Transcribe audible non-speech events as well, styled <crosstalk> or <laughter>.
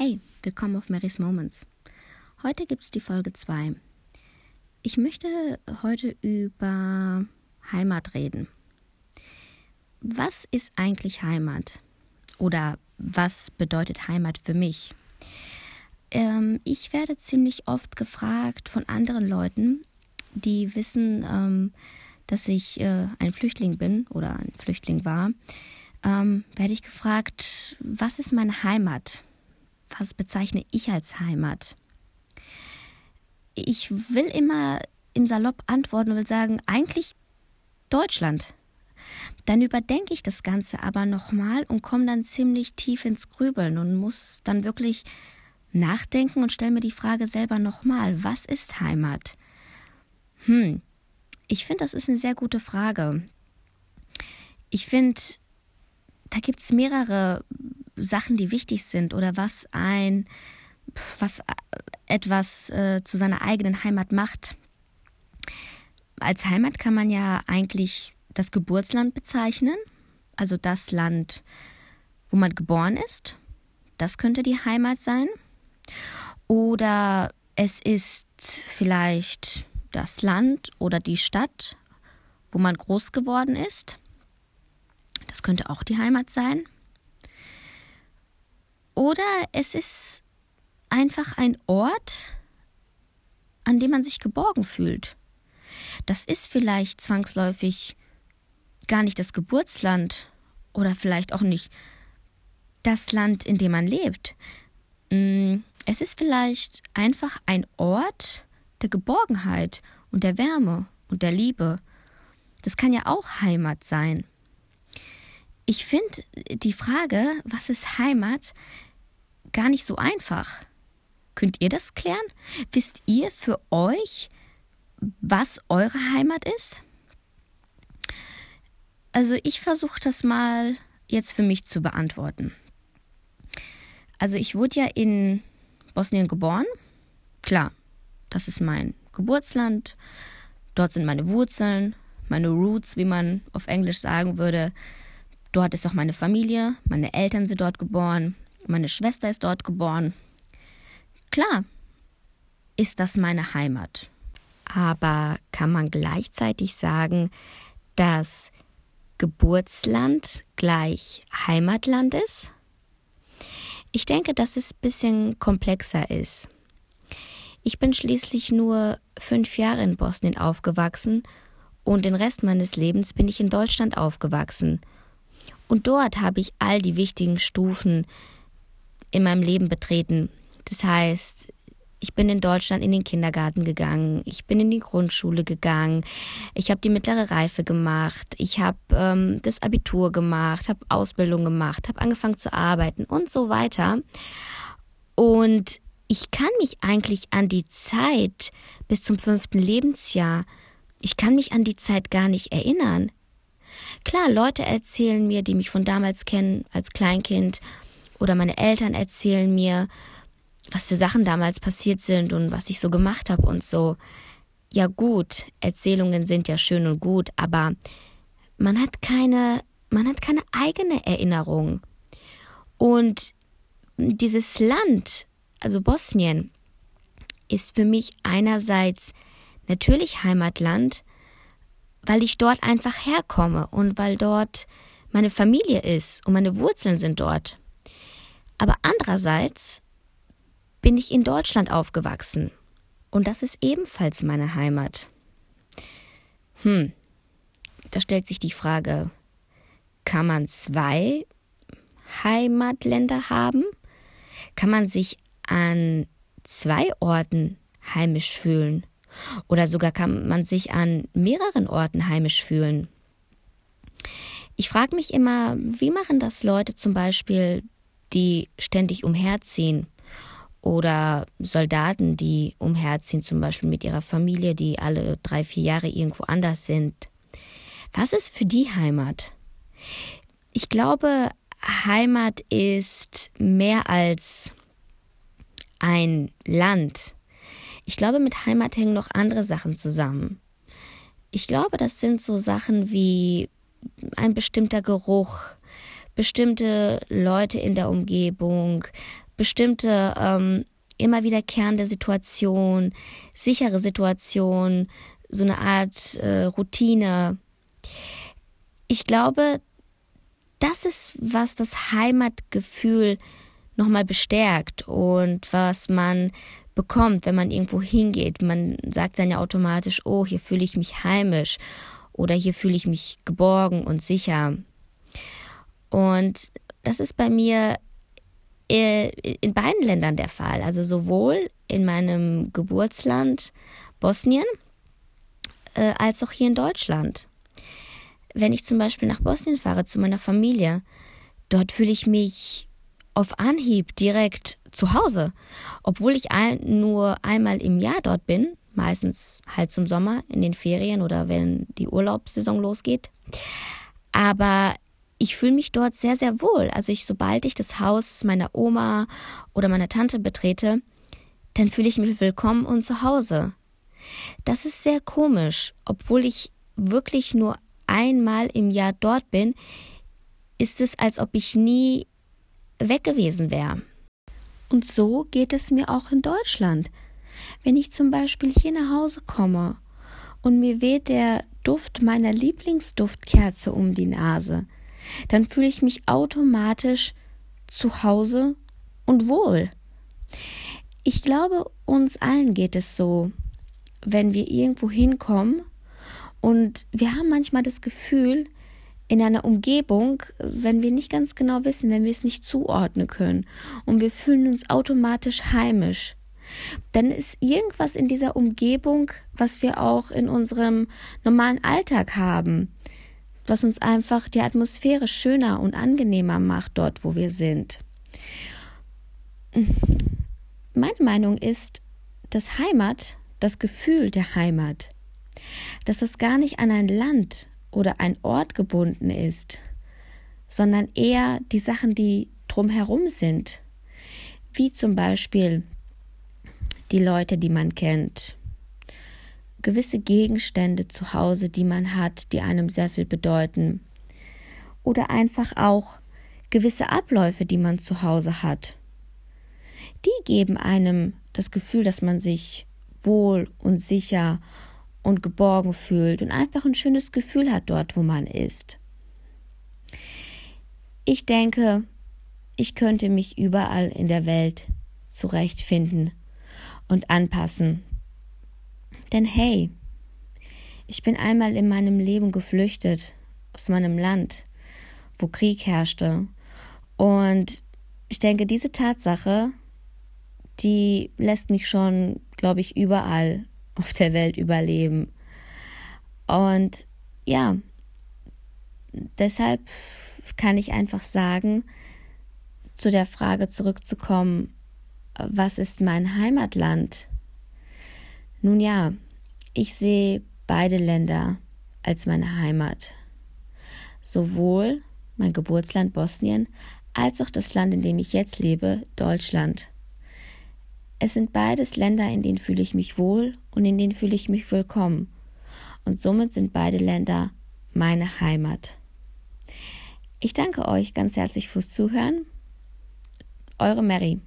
Hey, willkommen auf Mary's Moments. Heute gibt es die Folge 2. Ich möchte heute über Heimat reden. Was ist eigentlich Heimat? Oder was bedeutet Heimat für mich? Ähm, ich werde ziemlich oft gefragt von anderen Leuten, die wissen, ähm, dass ich äh, ein Flüchtling bin oder ein Flüchtling war, ähm, werde ich gefragt, was ist meine Heimat? Was bezeichne ich als Heimat? Ich will immer im Salopp antworten und will sagen, eigentlich Deutschland. Dann überdenke ich das Ganze aber nochmal und komme dann ziemlich tief ins Grübeln und muss dann wirklich nachdenken und stelle mir die Frage selber nochmal, was ist Heimat? Hm, ich finde, das ist eine sehr gute Frage. Ich finde, da gibt es mehrere Sachen, die wichtig sind oder was ein, was etwas äh, zu seiner eigenen Heimat macht. Als Heimat kann man ja eigentlich das Geburtsland bezeichnen, also das Land, wo man geboren ist. Das könnte die Heimat sein. Oder es ist vielleicht das Land oder die Stadt, wo man groß geworden ist. Das könnte auch die Heimat sein. Oder es ist einfach ein Ort, an dem man sich geborgen fühlt. Das ist vielleicht zwangsläufig gar nicht das Geburtsland oder vielleicht auch nicht das Land, in dem man lebt. Mm, es ist vielleicht einfach ein Ort der Geborgenheit und der Wärme und der Liebe. Das kann ja auch Heimat sein. Ich finde die Frage, was ist Heimat, gar nicht so einfach. Könnt ihr das klären? Wisst ihr für euch, was eure Heimat ist? Also ich versuche das mal jetzt für mich zu beantworten. Also ich wurde ja in Bosnien geboren. Klar, das ist mein Geburtsland. Dort sind meine Wurzeln, meine Roots, wie man auf Englisch sagen würde. Dort ist auch meine Familie. Meine Eltern sind dort geboren. Meine Schwester ist dort geboren. Klar, ist das meine Heimat. Aber kann man gleichzeitig sagen, dass Geburtsland gleich Heimatland ist? Ich denke, dass es ein bisschen komplexer ist. Ich bin schließlich nur fünf Jahre in Bosnien aufgewachsen und den Rest meines Lebens bin ich in Deutschland aufgewachsen. Und dort habe ich all die wichtigen Stufen in meinem Leben betreten. Das heißt, ich bin in Deutschland in den Kindergarten gegangen, ich bin in die Grundschule gegangen, ich habe die mittlere Reife gemacht, ich habe ähm, das Abitur gemacht, habe Ausbildung gemacht, habe angefangen zu arbeiten und so weiter. Und ich kann mich eigentlich an die Zeit bis zum fünften Lebensjahr, ich kann mich an die Zeit gar nicht erinnern. Klar, Leute erzählen mir, die mich von damals kennen, als Kleinkind, oder meine Eltern erzählen mir, was für Sachen damals passiert sind und was ich so gemacht habe und so. Ja gut, Erzählungen sind ja schön und gut, aber man hat keine, man hat keine eigene Erinnerung. Und dieses Land, also Bosnien, ist für mich einerseits natürlich Heimatland, weil ich dort einfach herkomme und weil dort meine Familie ist und meine Wurzeln sind dort. Aber andererseits bin ich in Deutschland aufgewachsen und das ist ebenfalls meine Heimat. Hm, da stellt sich die Frage, kann man zwei Heimatländer haben? Kann man sich an zwei Orten heimisch fühlen? Oder sogar kann man sich an mehreren Orten heimisch fühlen? Ich frage mich immer, wie machen das Leute zum Beispiel, die ständig umherziehen oder Soldaten, die umherziehen, zum Beispiel mit ihrer Familie, die alle drei, vier Jahre irgendwo anders sind. Was ist für die Heimat? Ich glaube, Heimat ist mehr als ein Land. Ich glaube, mit Heimat hängen noch andere Sachen zusammen. Ich glaube, das sind so Sachen wie ein bestimmter Geruch, bestimmte Leute in der Umgebung, bestimmte ähm, immer wiederkehrende Situation, sichere Situation, so eine Art äh, Routine. Ich glaube, das ist, was das Heimatgefühl nochmal bestärkt und was man bekommt, wenn man irgendwo hingeht. Man sagt dann ja automatisch, oh, hier fühle ich mich heimisch oder hier fühle ich mich geborgen und sicher. Und das ist bei mir äh, in beiden Ländern der Fall. Also sowohl in meinem Geburtsland Bosnien äh, als auch hier in Deutschland. Wenn ich zum Beispiel nach Bosnien fahre zu meiner Familie, dort fühle ich mich auf Anhieb direkt zu Hause, obwohl ich ein, nur einmal im Jahr dort bin, meistens halt zum Sommer in den Ferien oder wenn die Urlaubssaison losgeht. Aber ich fühle mich dort sehr, sehr wohl. Also ich, sobald ich das Haus meiner Oma oder meiner Tante betrete, dann fühle ich mich willkommen und zu Hause. Das ist sehr komisch, obwohl ich wirklich nur einmal im Jahr dort bin, ist es, als ob ich nie weg gewesen wäre. Und so geht es mir auch in Deutschland. Wenn ich zum Beispiel hier nach Hause komme und mir weht der Duft meiner Lieblingsduftkerze um die Nase, dann fühle ich mich automatisch zu Hause und wohl. Ich glaube, uns allen geht es so, wenn wir irgendwo hinkommen und wir haben manchmal das Gefühl, in einer Umgebung, wenn wir nicht ganz genau wissen, wenn wir es nicht zuordnen können und wir fühlen uns automatisch heimisch, dann ist irgendwas in dieser Umgebung, was wir auch in unserem normalen Alltag haben was uns einfach die Atmosphäre schöner und angenehmer macht dort, wo wir sind. Meine Meinung ist, dass Heimat, das Gefühl der Heimat, dass es gar nicht an ein Land oder ein Ort gebunden ist, sondern eher die Sachen, die drumherum sind, wie zum Beispiel die Leute, die man kennt, gewisse Gegenstände zu Hause, die man hat, die einem sehr viel bedeuten. Oder einfach auch gewisse Abläufe, die man zu Hause hat. Die geben einem das Gefühl, dass man sich wohl und sicher und geborgen fühlt und einfach ein schönes Gefühl hat dort, wo man ist. Ich denke, ich könnte mich überall in der Welt zurechtfinden und anpassen denn hey, ich bin einmal in meinem Leben geflüchtet aus meinem Land, wo Krieg herrschte. Und ich denke, diese Tatsache, die lässt mich schon, glaube ich, überall <laughs> auf der Welt überleben. Und ja, deshalb kann ich einfach sagen, zu der Frage zurückzukommen, was ist mein Heimatland? Nun ja, ich sehe beide Länder als meine Heimat. Sowohl mein Geburtsland Bosnien als auch das Land, in dem ich jetzt lebe, Deutschland. Es sind beides Länder, in denen fühle ich mich wohl und in denen fühle ich mich willkommen. Und somit sind beide Länder meine Heimat. Ich danke euch ganz herzlich fürs Zuhören. Eure Mary.